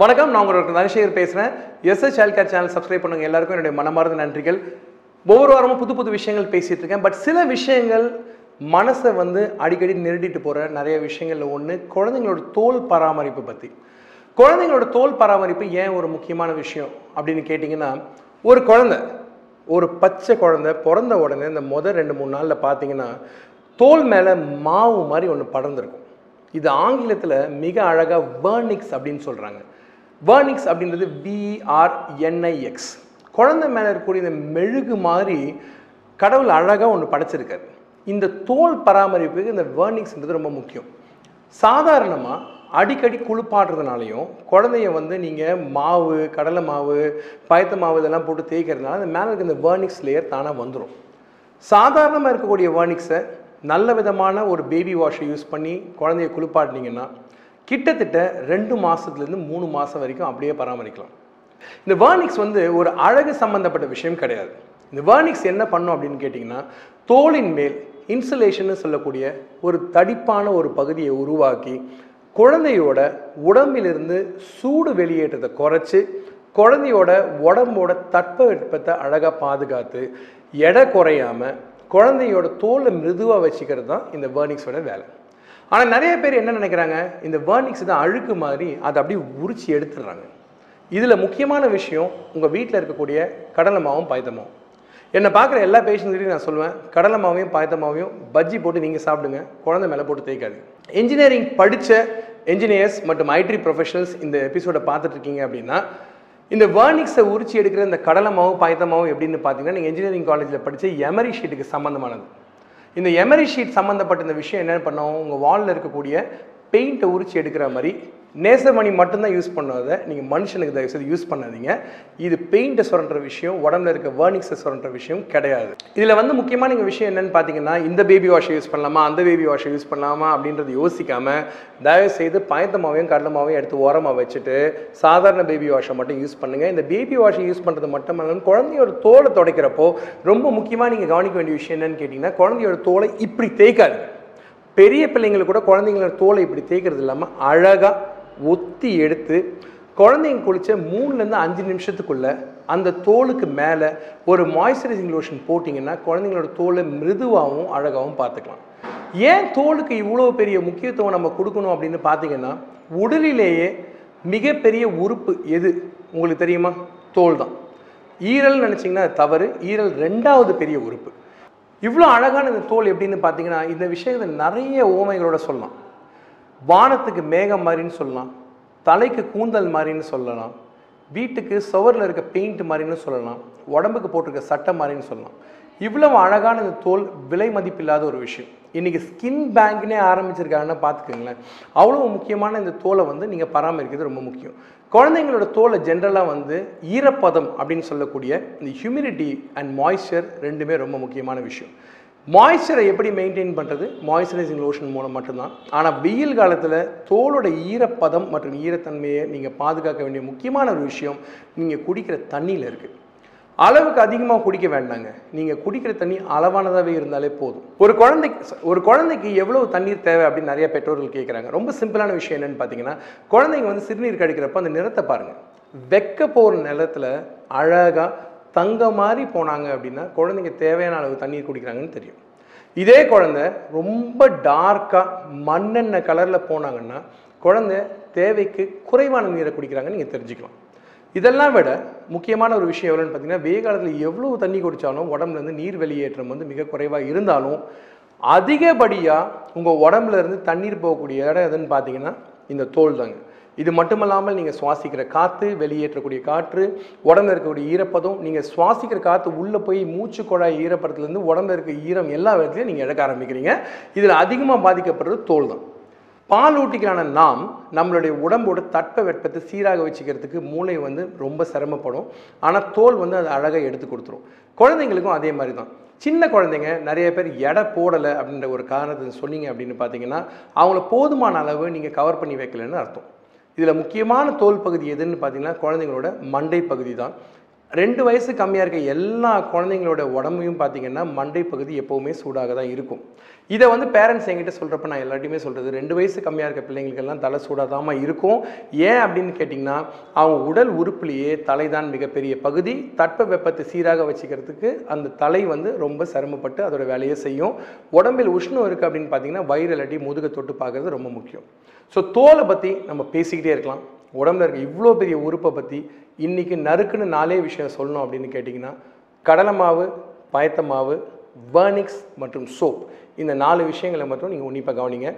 வணக்கம் நான் உங்களுக்கு தனசேகர் பேசுகிறேன் SS child care channel subscribe பண்ணுங்கள் எல்லாருக்கும் என்னுடைய மனமார்ந்த நன்றிகள். ஒவ்வொரு வாரமும் புது புது விஷயங்கள் பேசிகிட்டு இருக்கேன். பட் சில விஷயங்கள் மனசை வந்து அடிக்கடி நெருடிட்டு போகிற நிறைய விஷயங்களில் ஒன்று குழந்தைங்களோட தோல் பராமரிப்பு பற்றி குழந்தைங்களோட தோல் பராமரிப்பு ஏன் ஒரு முக்கியமான விஷயம் அப்படின்னு கேட்டிங்கன்னா ஒரு குழந்தை ஒரு பச்சை குழந்தை பிறந்த உடனே இந்த முதல் ரெண்டு மூணு நாளில் பார்த்தீங்கன்னா தோல் மேலே மாவு மாதிரி ஒன்று படர்ந்துருக்கும். இது ஆங்கிலத்தில் மிக அழகாக வேர்னிக்ஸ் அப்படின்னு சொல்கிறாங்க வேர்னிக்ஸ் அப்படின்றது விஆர்என்ஐஎக்ஸ் குழந்தை மேலே இருக்கக்கூடிய இந்த மெழுகு மாதிரி கடவுள் அழகாக ஒன்று படைச்சிருக்காரு. இந்த தோல் பராமரிப்புக்கு இந்த வேர்னிக்ஸ்ன்றது ரொம்ப முக்கியம். சாதாரணமாக அடிக்கடி குளிப்பாடுறதுனாலையும் குழந்தைய வந்து நீங்கள் மாவு கடலை மாவு பயத்த மாவு இதெல்லாம் போட்டு தேய்க்கிறதுனால அந்த மேலே இருக்க இந்த வேர்னிக்ஸ் லேயர் தானாக வந்துடும் சாதாரணமாக இருக்கக்கூடிய வேர்னிக்ஸை நல்ல விதமான ஒரு பேபி வாஷை யூஸ் பண்ணி குழந்தைய குளிப்பாட்டினீங்கன்னா கிட்டத்தட்ட ரெண்டு மாதத்துலேருந்து மூணு மாதம் வரைக்கும் அப்படியே பராமரிக்கலாம். இந்த வேர்னிக்ஸ் வந்து ஒரு அழகு சம்மந்தப்பட்ட விஷயம் கிடையாது. இந்த வேர்னிக்ஸ் என்ன பண்ணும் அப்படின்னு கேட்டிங்கன்னா தோலின் மேல் இன்சுலேஷன் சொல்லக்கூடிய ஒரு தடிப்பான ஒரு பகுதியை உருவாக்கி குழந்தையோட உடம்பிலிருந்து சூடு வெளியேற்றத்தை குறைச்சி குழந்தையோட உடம்போட தட்பவெட்பத்தை அழகாக பாதுகாத்து எடை குறையாம குழந்தையோட தோலை மிருதுவாக வச்சுக்கிறது தான் இந்த வேர்னிக்ஸோட வேலை. ஆனால் நிறைய பேர் என்ன நினைக்கிறாங்க? இந்த வேர்னிக்ஸ் தான் அழுக்கு மாதிரி அதை அப்படியே உரிச்சி எடுத்துடுறாங்க. இதில் முக்கியமான விஷயம் உங்கள் வீட்டில் இருக்கக்கூடிய கடலை மாவும் பாயத்தமாவும் என்னை பார்க்குற எல்லா பேஷண்ட்ஸ்கிட்டையும் நான் சொல்லுவேன் கடலை மாவையும் பாய்தமாவையும் பஜ்ஜி போட்டு நீங்கள் சாப்பிடுங்க குழந்தை மேலே போட்டு தேய்க்காது. இன்ஜினியரிங் படித்த என்ஜினியர்ஸ் மற்றும் ஐடி ப்ரொஃபஷனல்ஸ் இந்த எபிசோடை பார்த்துட்டு இருக்கீங்க அப்படின்னா இந்த வேர்னிக்ஸை உரிச்சி எடுக்கிற இந்த கடலை மாவு பாயத்த மாவு எப்படின்னு பார்த்தீங்கன்னா நீங்கள் இன்ஜினியரிங் காலேஜில் படித்த எமரி ஷீட்டுக்கு சம்மந்தமானது இந்த எமரி ஷீட் சம்மந்தப்பட்ட இந்த விஷயம் என்ன பண்ணோம். உங்கள் வாலில் இருக்கக்கூடிய பெயிண்ட்டை உரிச்சு எடுக்கிற மாதிரி நேசமணி மட்டும்தான் யூஸ் பண்ணாத நீங்கள் மனுஷனுக்கு தயவு செய்து யூஸ் பண்ணாதீங்க. இது பெயிண்ட்டை சுரண்ட விஷயம் உடம்புல இருக்க வேர்னிக்ஸை சுரண்ட விஷயம் கிடையாது. இதில் வந்து முக்கியமான நீங்கள் விஷயம் என்னென்னு பார்த்தீங்கன்னா இந்த பேபி வாஷை யூஸ் பண்ணலாமா அந்த பேபி வாஷை யூஸ் பண்ணலாமா அப்படின்றது யோசிக்காமல் தயவு செய்து பயத்தமாவையும் கடலமாவையும் எடுத்து ஓரமாக வச்சுட்டு சாதாரண பேபி வாஷை மட்டும் யூஸ் பண்ணுங்கள் இந்த பேபி வாஷை யூஸ் பண்ணுறது மட்டும் இல்லாமல் குழந்தையோட தோலை துடைக்கிறப்போ ரொம்ப முக்கியமாக நீங்கள் கவனிக்க வேண்டிய விஷயம் என்னென்னு கேட்டிங்கன்னா குழந்தையோட தோலை இப்படி தேய்க்காது பெரிய பிள்ளைங்களுக்கு கூட குழந்தைங்களோட தோலை இப்படி தேய்க்கிறது இல்லாமல் அழகாக ஒத்தி எடுத்து குழந்தைங்க குளிச்ச மூணுலேருந்து அஞ்சு நிமிஷத்துக்குள்ள அந்த தோலுக்கு மேலே ஒரு மாய்ஸ்சரைசிங் லோஷன் போட்டிங்கன்னா குழந்தைங்களோட தோலை மிருதுவாகவும் அழகாகவும் பார்த்துக்கலாம். ஏன் தோலுக்கு இவ்வளோ பெரிய முக்கியத்துவம் நம்ம கொடுக்கணும் அப்படின்னு பார்த்தீங்கன்னா உடலிலேயே மிகப்பெரிய உறுப்பு எது? உங்களுக்கு தெரியுமா? தோல் தான் ஈரல் நினச்சிங்கன்னா அது தவறு. ஈரல் ரெண்டாவது பெரிய உறுப்பு. இவ்வளோ அழகான இந்த தோல் எப்படின்னு பார்த்தீங்கன்னா இந்த விஷயத்தை நிறைய ஓமைகளோட சொல்லலாம். வானத்துக்கு மேகம் மாதிரின்னு சொல்லலாம். தலைக்கு கூந்தல் மாதிரின்னு சொல்லலாம். வீட்டுக்கு சுவரில் இருக்க பெயிண்ட் மாதிரின்னு சொல்லலாம். உடம்புக்கு போட்டிருக்க சட்டை மாதிரின்னு சொல்லலாம். இவ்வளவு அழகான இந்த தோல் விலை மதிப்பில்லாத ஒரு விஷயம். இன்றைக்கி ஸ்கின் பேங்க்னே ஆரம்பிச்சிருக்காங்கன்னா பார்த்துக்கோங்களேன். அவ்வளோ முக்கியமான இந்த தோலை வந்து நீங்கள் பராமரிக்கிறது ரொம்ப முக்கியம். குழந்தைங்களோட தோலை ஜென்ரலாக வந்து ஈரப்பதம் அப்படின்னு சொல்லக்கூடிய இந்த ஹியூமிடிட்டி அண்ட் மாய்ஸ்சர் ரெண்டுமே ரொம்ப முக்கியமான விஷயம். மாய்ஸ்சரை எப்படி மெயின்டைன் பண்ணுறது மாய்ஸ்சரைசிங் லோஷன் மூலம் மட்டும்தான். ஆனால் வெயில் காலத்தில் தோலோட ஈரப்பதம் மற்றும் ஈரத்தன்மையை நீங்கள் பாதுகாக்க வேண்டிய முக்கியமான ஒரு விஷயம் நீங்கள் குடிக்கிற தண்ணியில் இருக்குது அளவுக்கு அதிகமாக குடிக்க வேண்டாங்க. நீங்கள் குடிக்கிற தண்ணி அளவானதாகவே இருந்தாலே போதும். ஒரு குழந்தைக்கு ஒரு குழந்தைக்கு எவ்வளவு தண்ணீர் தேவை அப்படின்னு நிறைய பெற்றோர்கள் கேட்குறாங்க ரொம்ப சிம்பிளான விஷயம் என்னன்னு பார்த்தீங்கன்னா குழந்தைங்க வந்து சிறுநீர் கடிக்கிறப்ப அந்த நிறத்தை பாருங்கள் வெக்க போகிற நிலத்தில் அழகாக தங்க மாதிரி போனாங்க அப்படின்னா குழந்தைங்க தேவையான அளவு தண்ணீர் குடிக்கிறாங்கன்னு தெரியும். இதே குழந்தை ரொம்ப டார்க்காக மண்ணெண்ணெய் கலரில் போனாங்கன்னா குழந்தை தேவைக்கு குறைவான நீரை குடிக்கிறாங்கன்னு நீங்கள் தெரிஞ்சுக்கலாம். இதெல்லாம் விட முக்கியமான ஒரு விஷயம் எவ்வளோன்னு பார்த்தீங்கன்னா வெயில் காலத்தில் எவ்வளோ தண்ணி குடித்தாலும் உடம்புலேருந்து நீர் வெளியேற்றம் வந்து மிக குறைவாக இருந்தாலும் அதிகப்படியாக உங்கள் உடம்புலேருந்து தண்ணீர் போகக்கூடிய இடம் எதுன்னு பார்த்தீங்கன்னா இந்த தோல் தாங்க. இது மட்டுமல்லாமல் நீங்கள் சுவாசிக்கிற காற்று வெளியேற்றக்கூடிய காற்று உடம்புல இருக்கக்கூடிய ஈரப்பதம் நீங்கள் சுவாசிக்கிற காற்று உள்ளே போய் மூச்சு குழாய் ஈரப்பதத்துலேருந்து உடம்புல இருக்க ஈரம் எல்லா விதத்துலையும் நீங்கள் இழக்க ஆரம்பிக்கிறீங்க. இதில் அதிகமாக பாதிக்கப்படுறது தோல் தான். பாலூட்டிகளான நாம் நம்மளுடைய உடம்போட தட்ப வெப்பத்தை சீராக வச்சுக்கிறதுக்கு மூளை வந்து ரொம்ப சிரமப்படும். ஆனால் தோல் வந்து அதை அழகாக எடுத்து கொடுத்துரும். குழந்தைங்களுக்கும் அதே மாதிரி தான். சின்ன குழந்தைங்க நிறைய பேர் எடை போடலை அப்படின்ற ஒரு காரணத்தை சொன்னீங்க அப்படின்னு பார்த்தீங்கன்னா அவங்கள போதுமான அளவு நீங்கள் கவர் பண்ணி வைக்கலன்னு அர்த்தம். இதில் முக்கியமான தோல் பகுதி எதுன்னு பார்த்தீங்கன்னா குழந்தைங்களோட மண்டை பகுதி தான். ரெண்டு வயசு கம்மியாக இருக்க எல்லா குழந்தைங்களோட உடம்பையும் பார்த்தீங்கன்னா மண்டை பகுதி எப்போவுமே சூடாக தான் இருக்கும். இதை வந்து பேரண்ட்ஸ் என்கிட்ட சொல்கிறப்ப நான் எல்லாட்டையுமே சொல்கிறது ரெண்டு வயசு கம்மியாக இருக்க பிள்ளைங்களுக்கெல்லாம் தலை சூடாக இருக்கும். ஏன் அப்படின்னு கேட்டிங்கன்னா அவங்க உடல் உறுப்புலேயே தலை தான் மிகப்பெரிய பகுதி. தட்ப வெப்பத்தை சீராக வச்சுக்கிறதுக்கு அந்த தலை வந்து ரொம்ப சிரமப்பட்டு அதோட வேலையை செய்யும். உடம்பில் உஷ்ணம் இருக்குது அப்படின்னு பார்த்தீங்கன்னா வயிறு இல்லாட்டி முதுகை தொட்டு பார்க்குறது ரொம்ப முக்கியம். ஸோ தோலை பற்றி நம்ம பேசிக்கிட்டே இருக்கலாம். உடம்புல இருக்க இவ்வளோ பெரிய உறுப்பை பற்றி இன்றைக்கி நறுக்குன்னு நாலே விஷயம் சொல்லணும் அப்படின்னு கேட்டிங்கன்னா கடலை மாவு பயத்த மாவு வர்னிக்ஸ் மற்றும் சோப் இந்த நாலு விஷயங்களை மட்டும் நீங்கள் உன்னிப்பாக கவனிங்க.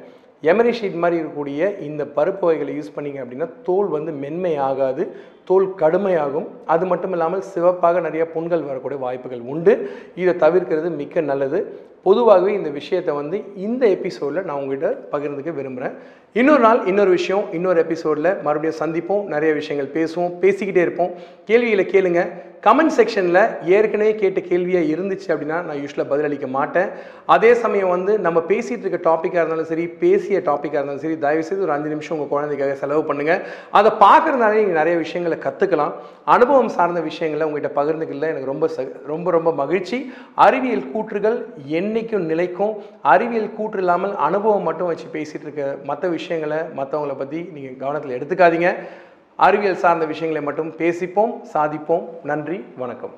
எமரி ஷீட் மாதிரி இருக்கக்கூடிய இந்த பருப்பு வகைகளை யூஸ் பண்ணீங்க அப்படின்னா தோல் வந்து மென்மை ஆகாது தோல் கடுமையாகும். அது மட்டும் இல்லாமல் சிவப்பாக நிறைய புண்கள் வரக்கூடிய வாய்ப்புகள் உண்டு. இதை தவிர்க்கிறது மிக்க நல்லது. பொதுவாகவே இந்த விஷயத்தை வந்து இந்த எபிசோடில் நான் உங்ககிட்ட பகிர்ந்துக்க விரும்புகிறேன் இன்னொரு நாள் இன்னொரு விஷயம் இன்னொரு எபிசோடில் மறுபடியும் சந்திப்போம். நிறைய விஷயங்கள் பேசுவோம் பேசிக்கிட்டே இருப்போம். கேள்விகளை கேளுங்கள் கமெண்ட் செக்ஷனில் ஏற்கனவே கேட்ட கேள்வியாக இருந்துச்சு அப்படின்னா நான் யூஸ்வலாக பதிலளிக்க மாட்டேன். அதே சமயம் வந்து நம்ம பேசிகிட்டு இருக்க டாப்பிக்காக இருந்தாலும் சரி பேசிய டாப்பிக்காக இருந்தாலும் சரி தயவுசெய்து ஒரு அஞ்சு நிமிஷம் உங்கள் குழந்தைக்காக செலவு பண்ணுங்கள் அதை பார்க்குறதுனால நீங்கள் நிறைய விஷயங்களை கற்றுக்கலாம் அனுபவம் சார்ந்த விஷயங்களை உங்கள்கிட்ட பகிர்ந்துக்கல எனக்கு ரொம்ப ரொம்ப ரொம்ப மகிழ்ச்சி. அறிவியல் கூற்றுகள் என்றைக்கும் நிலைக்கும். அறிவியல் கூற்று இல்லாமல் அனுபவம் மட்டும் வச்சு பேசிகிட்டு இருக்க மற்ற விஷயங்களை மற்றவங்கள பற்றி நீங்கள் கவனத்தில் எடுத்துக்காதீங்க. அறிவியல் சார்ந்த விஷயங்களை மட்டும் பேசிப்போம் சாதிப்போம். நன்றி வணக்கம்.